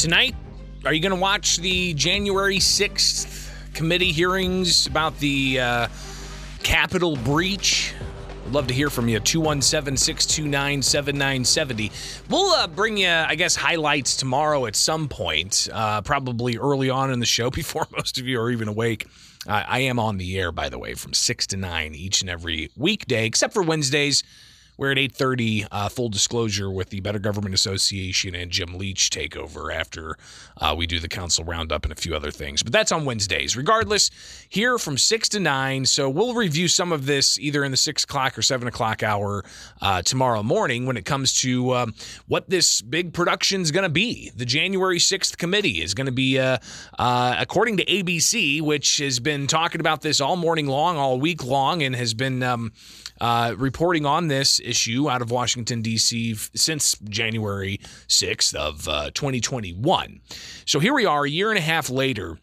Tonight, are you going to watch the January 6th committee hearings about the uh, Capitol breach? I'd love to hear from you. 217 629 7970. We'll uh, bring you, I guess, highlights tomorrow at some point, uh, probably early on in the show before most of you are even awake. Uh, I am on the air, by the way, from 6 to 9 each and every weekday, except for Wednesdays. We're at 8:30. Uh, full disclosure with the Better Government Association and Jim Leach takeover after uh, we do the council roundup and a few other things. But that's on Wednesdays. Regardless, here from six to nine. So we'll review some of this either in the six o'clock or seven o'clock hour uh, tomorrow morning when it comes to um, what this big production is going to be. The January 6th committee is going to be, uh, uh, according to ABC, which has been talking about this all morning long, all week long, and has been. Um, uh, reporting on this issue out of Washington, D.C. F- since January 6th of uh, 2021. So here we are, a year and a half later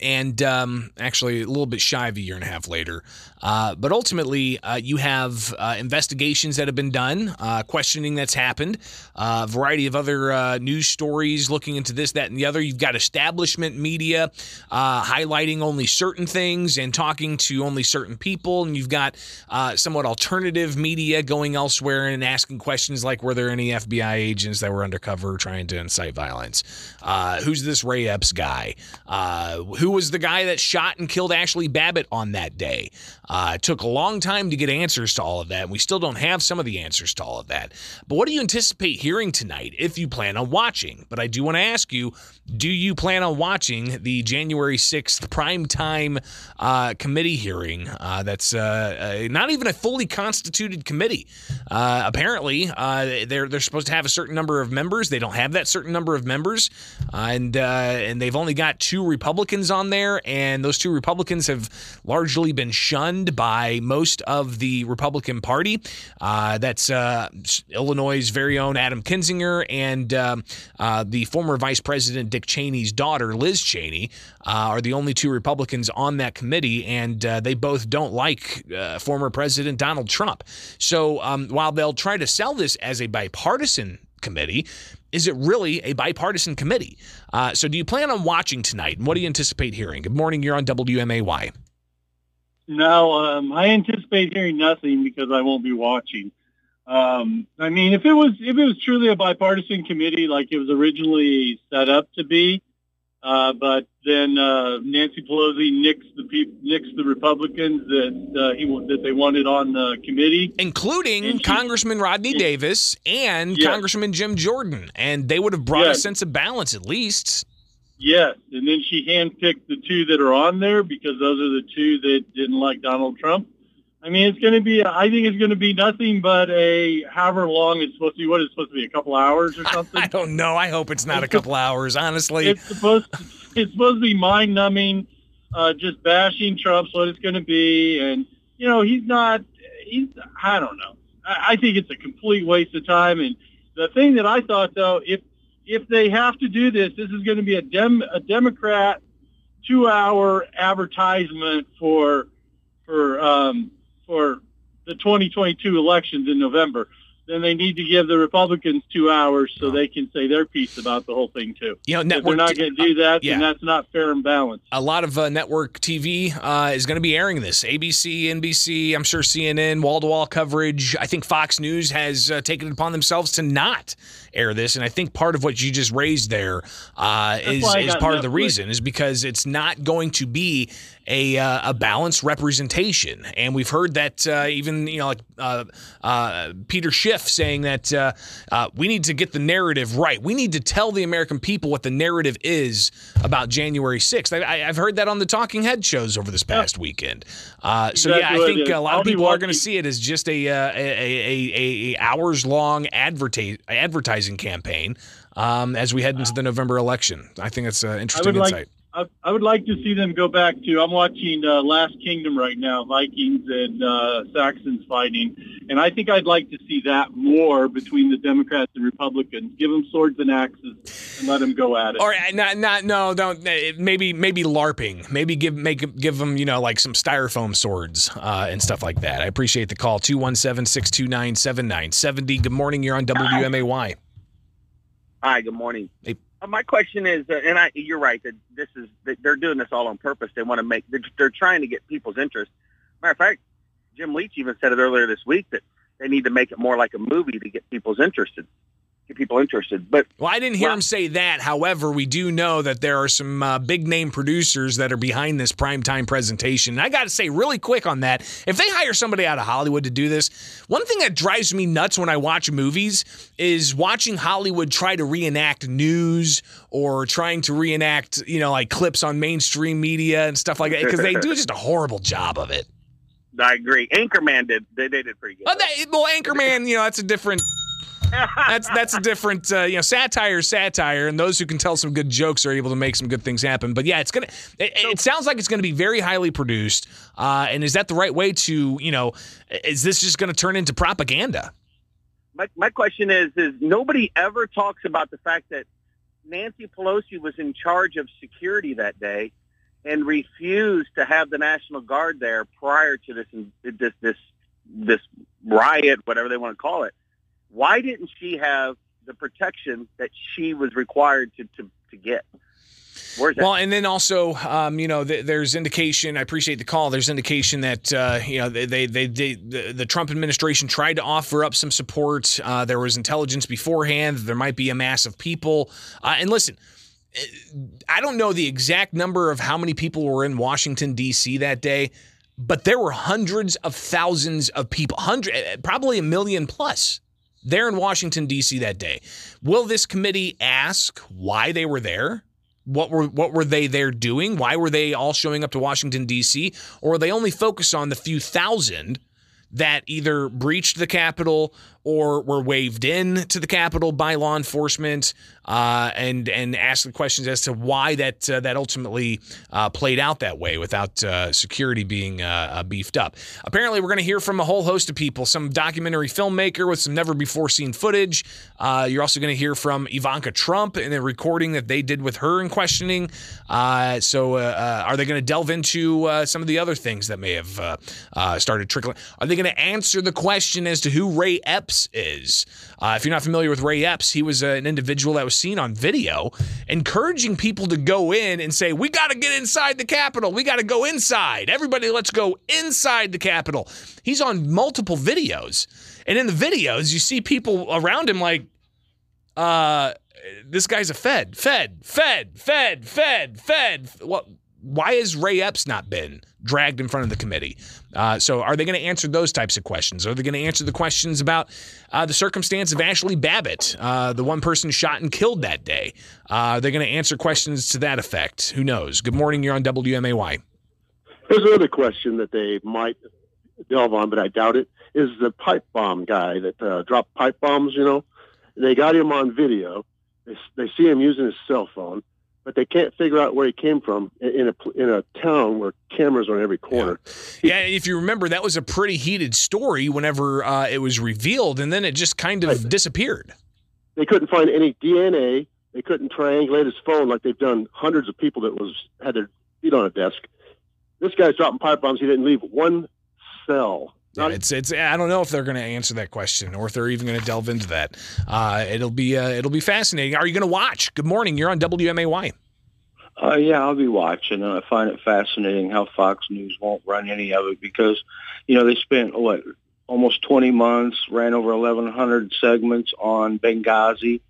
and um, actually a little bit shy of a year and a half later. Uh, but ultimately, uh, you have uh, investigations that have been done, uh, questioning that's happened, a variety of other news stories looking into this, that, and the other. You've got establishment media highlighting only certain things and talking to only certain people, and you've got somewhat alternative media going elsewhere and asking questions like, were there any FBI agents that were undercover trying to incite violence? who's this Ray Epps guy? who was the guy that shot and killed Ashley Babbitt on that day? Uh, it took a long time to get answers to all of that, and we still don't have some of the answers to all of that. But what do you anticipate hearing tonight if you plan on watching? But I do want to ask you do you plan on watching the January 6th primetime uh, committee hearing uh, that's uh, uh, not even a fully constituted committee? Uh, apparently, they're, they're supposed to have a certain number of members. They don't have that certain number of members, and, and they've only got two Republicans on there, and those two Republicans have largely been shunned by most of the Republican Party. that's Illinois' very own Adam Kinzinger and um, the former Vice President Dick Cheney's daughter, Liz Cheney, uh, are the only two Republicans on that committee, and uh, they both don't like uh, former President Donald Trump. So um, while they'll try to sell this as a bipartisan committee, is it really a bipartisan committee? Uh, so do you plan on watching tonight? And what do you anticipate hearing? Good morning. You're on WMAY. No, um, I anticipate hearing nothing because I won't be watching. Um, I mean, if it was if it was truly a bipartisan committee like it was originally set up to be, uh, but then uh, Nancy Pelosi nixed the people, nixed the Republicans that uh, he that they wanted on the committee, including Congressman Rodney and, Davis and yes. Congressman Jim Jordan, and they would have brought yes. a sense of balance at least. Yes, and then she handpicked the two that are on there because those are the two that didn't like Donald Trump. I mean, it's going to be. I think it's going to be nothing but a however long it's supposed to be. What is supposed to be? A couple hours or something? I, don't know. I hope it's not it's a couple hours. Honestly, it's supposed. To, it's supposed to be mind numbing. Uh, just bashing Trump's what it's going to be, and you know he's not. He's. I don't know. I, I think it's a complete waste of time. And the thing that I thought though, if if they have to do this, this is going to be a dem a Democrat two hour advertisement for for um, for the 2022 elections in November then they need to give the Republicans two hours so they can say their piece about the whole thing too. You know, network, if they're not going to do that, uh, yeah. then that's not fair and balanced. A lot of uh, network TV uh, is going to be airing this. ABC, NBC, I'm sure CNN, wall-to-wall coverage. I think Fox News has uh, taken it upon themselves to not air this, and I think part of what you just raised there uh, is is part Netflix. of the reason is because it's not going to be a, uh, a balanced representation. And we've heard that uh, even you know like uh, uh Peter Schiff saying that uh, uh, we need to get the narrative right. We need to tell the American people what the narrative is about January 6th. I, have heard that on the Talking Head shows over this past yeah. weekend. so exactly yeah, I think a lot I'll of people are going to see it as just a a, a, a, hours long advertise, advertising campaign um, as we head into the November election. I think that's an interesting insight. Like, I, I would like to see them go back to. I'm watching uh, Last Kingdom right now, Vikings and uh, Saxons fighting, and I think I'd like to see that more between the Democrats and Republicans. Give them swords and axes and let them go at it. Or not, not, no, don't. Uh, maybe, maybe LARPing. Maybe give, make, give them, you know, like some styrofoam swords uh, and stuff like that. I appreciate the call. 217 629 7970. Good morning. You're on WMAY. Hi, good morning. Hey. Uh, my question is, uh, and I, you're right that this is that they're doing this all on purpose. They want to make they're, they're trying to get people's interest. Matter of fact, Jim Leach even said it earlier this week that they need to make it more like a movie to get people's interested, get people interested. But Well, I didn't hear Well- him say that. However, we do know that there are some uh, big name producers that are behind this primetime presentation. And I got to say, really quick on that, if they hire somebody out of Hollywood to do this, one thing that drives me nuts when I watch movies is watching Hollywood try to reenact news or trying to reenact, you know, like clips on mainstream media and stuff like that because they do just a horrible job of it. I agree. Anchorman did they, they did pretty good. Oh, that, well, Anchorman, you know, that's a different. That's that's a different uh, you know satire is satire and those who can tell some good jokes are able to make some good things happen but yeah it's gonna it, it sounds like it's gonna be very highly produced uh, and is that the right way to you know is this just gonna turn into propaganda my, my question is is nobody ever talks about the fact that Nancy Pelosi was in charge of security that day and refused to have the National Guard there prior to this this this this riot, whatever they want to call it. Why didn't she have the protection that she was required to to, to get? Well, and then also, um, you know, th- there's indication. I appreciate the call. There's indication that uh, you know they they, they, they the, the Trump administration tried to offer up some support. Uh, there was intelligence beforehand. There might be a mass of people. Uh, and listen, I don't know the exact number of how many people were in Washington D.C. that day, but there were hundreds of thousands of people, hundred, probably a million plus. There in Washington D.C. that day. Will this committee ask why they were there? What were what were they there doing? Why were they all showing up to Washington D.C. Or are they only focused on the few thousand that either breached the Capitol or were waved in to the Capitol by law enforcement, uh, and and asked the questions as to why that uh, that ultimately uh, played out that way without uh, security being uh, uh, beefed up. Apparently, we're going to hear from a whole host of people. Some documentary filmmaker with some never before seen footage. You're also going to hear from Ivanka Trump in a recording that they did with her in questioning. So, are they going to delve into some of the other things that may have started trickling? Are they going to answer the question as to who Ray Epps is? Uh, if you're not familiar with Ray Epps, he was uh, an individual that was seen on video encouraging people to go in and say, "We got to get inside the Capitol. We got to go inside. Everybody, let's go inside the Capitol." He's on multiple videos, and in the videos, you see people around him like, uh, this guy's a Fed, Fed, Fed, Fed, Fed, Fed. What? Why has Ray Epps not been dragged in front of the committee? Uh, so, are they going to answer those types of questions? Are they going to answer the questions about uh, the circumstance of Ashley Babbitt, uh, the one person shot and killed that day? Uh, are they going to answer questions to that effect? Who knows? Good morning. You're on WMAY. There's another question that they might delve on, but I doubt it. Is the pipe bomb guy that uh, dropped pipe bombs? You know, they got him on video. They, they see him using his cell phone, but they can't figure out where he came from in a in a town where cameras are on every corner. Yeah, if you remember, that was a pretty heated story whenever uh, it was revealed, and then it just kind of Right. disappeared. They couldn't find any DNA. They couldn't triangulate his phone like they've done hundreds of people that was had their feet on a desk. This guy's dropping pipe bombs. He didn't leave one cell. Yeah, it's it's. I don't know if they're going to answer that question or if they're even going to delve into that. Uh, it'll be uh, it'll be fascinating. Are you going to watch? Good morning. You're on WMAY. Uh, yeah, I'll be watching, and I find it fascinating how Fox News won't run any of it because, you know, they spent what almost 20 months, ran over 1,100 segments on Benghazi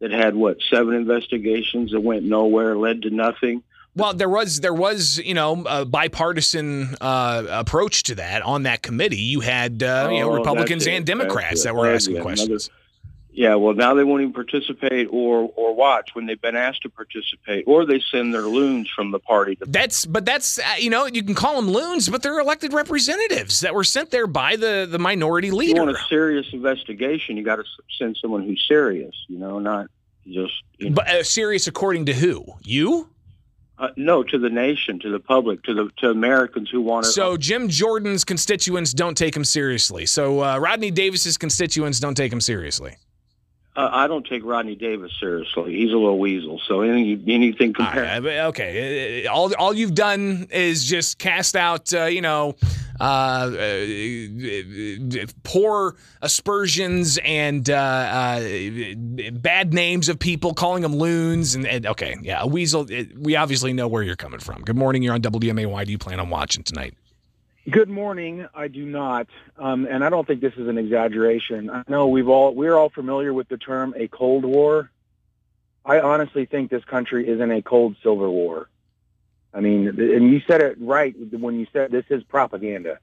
that had what seven investigations that went nowhere, led to nothing. Well, there was there was you know a bipartisan uh, approach to that on that committee. You had uh, you know Oh, Republicans and Democrats that were Oh, asking another- questions. Yeah, well, now they won't even participate or or watch when they've been asked to participate, or they send their loons from the party. To, That's but that's uh, you know you can call them loons, but they're elected representatives that were sent there by the the minority if you leader. want a serious investigation, you got to send someone who's serious. You know, not just you know, But uh, serious according to who? You? Uh, no, to the nation, to the public, to the to Americans who want to. So Jim Jordan's constituents don't take him seriously. So uh, Rodney Davis's constituents don't take him seriously. uh, I don't take Rodney Davis seriously. He's a little weasel. So any anything All compared. right, okay, Uh, all all you've done is just cast out, uh, you know, uh, uh, poor aspersions and uh, uh, bad names of people, calling them loons. And, and okay, yeah, a weasel. It, we obviously know where you're coming from. Good morning. You're on WMAY. Do you plan on watching tonight? Good morning. I do not, um, and I don't think this is an exaggeration. I know we've all we're all familiar with the term a Cold War. I honestly think this country is in a cold silver war. I mean, and you said it right when you said this is propaganda.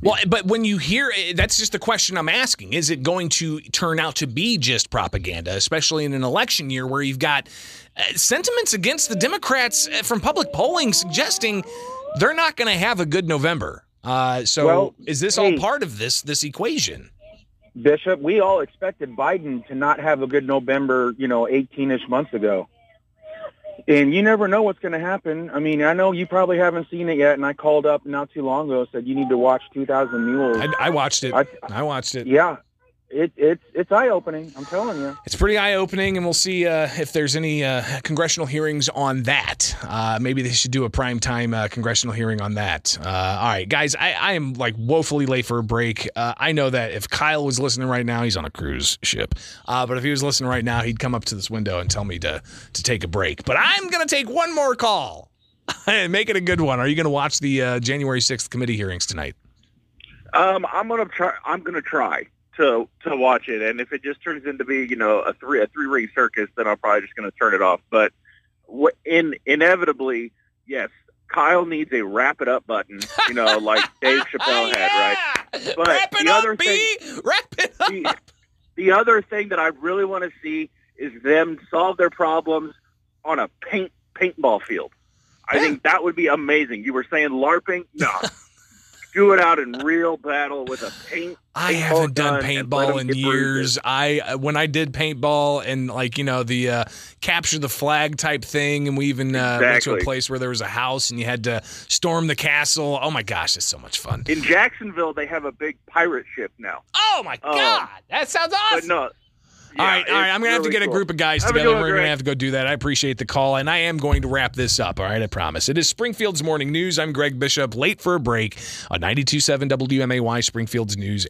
Well, but when you hear that's just the question I'm asking. Is it going to turn out to be just propaganda, especially in an election year where you've got uh, sentiments against the Democrats uh, from public polling suggesting they're not going to have a good November? Uh, so Well, is this hey. all part of this this equation? Bishop, we all expected Biden to not have a good November, you know, 18ish months ago. And you never know what's going to happen. I mean, I know you probably haven't seen it yet, and I called up not too long ago said you need to watch 2,000 Mules. I, I watched it. I- I watched it. yeah, it, it's it's eye opening. I'm telling you. It's pretty eye opening, and we'll see uh, if there's any uh, congressional hearings on that. Uh, maybe they should do a prime time uh, congressional hearing on that. Uh, all right, guys, I, I am like woefully late for a break. Uh, I know that if Kyle was listening right now, he's on a cruise ship. Uh, but if he was listening right now, he'd come up to this window and tell me to to take a break. But I'm gonna take one more call. And make it a good one. Are you gonna watch the uh, January 6th committee hearings tonight? Um, I'm gonna try. I'm gonna try to to watch it, and if it just turns into be, you know, a three a three ring circus, then I'm probably just gonna turn it off. But in inevitably, yes, Kyle needs a wrap it up button, you know, like Dave Chappelle oh, had, right? But Wrap it the up, other B. Wrap it up. The, the other thing that I really want to see is them solve their problems on a paint paintball field. I think that would be amazing. You were saying LARPing? No. Do it out in real battle with a paint. I haven't done gun and let paintball in years. I when I did paintball and like you know the uh, capture the flag type thing, and we even uh, went to a place where there was a house and you had to storm the castle. Oh my gosh, it's so much fun! In Jacksonville, they have a big pirate ship now. Oh my Oh. god, that sounds But awesome! No. all right, all right. I'm gonna have to get a group of guys Have together. one, We're gonna have to go do that. I appreciate the call, and I am going to wrap this up. All right, I promise. It is Springfield's morning news. I'm Greg Bishop, late for a break on 92.7 WMAY, Springfield's news and.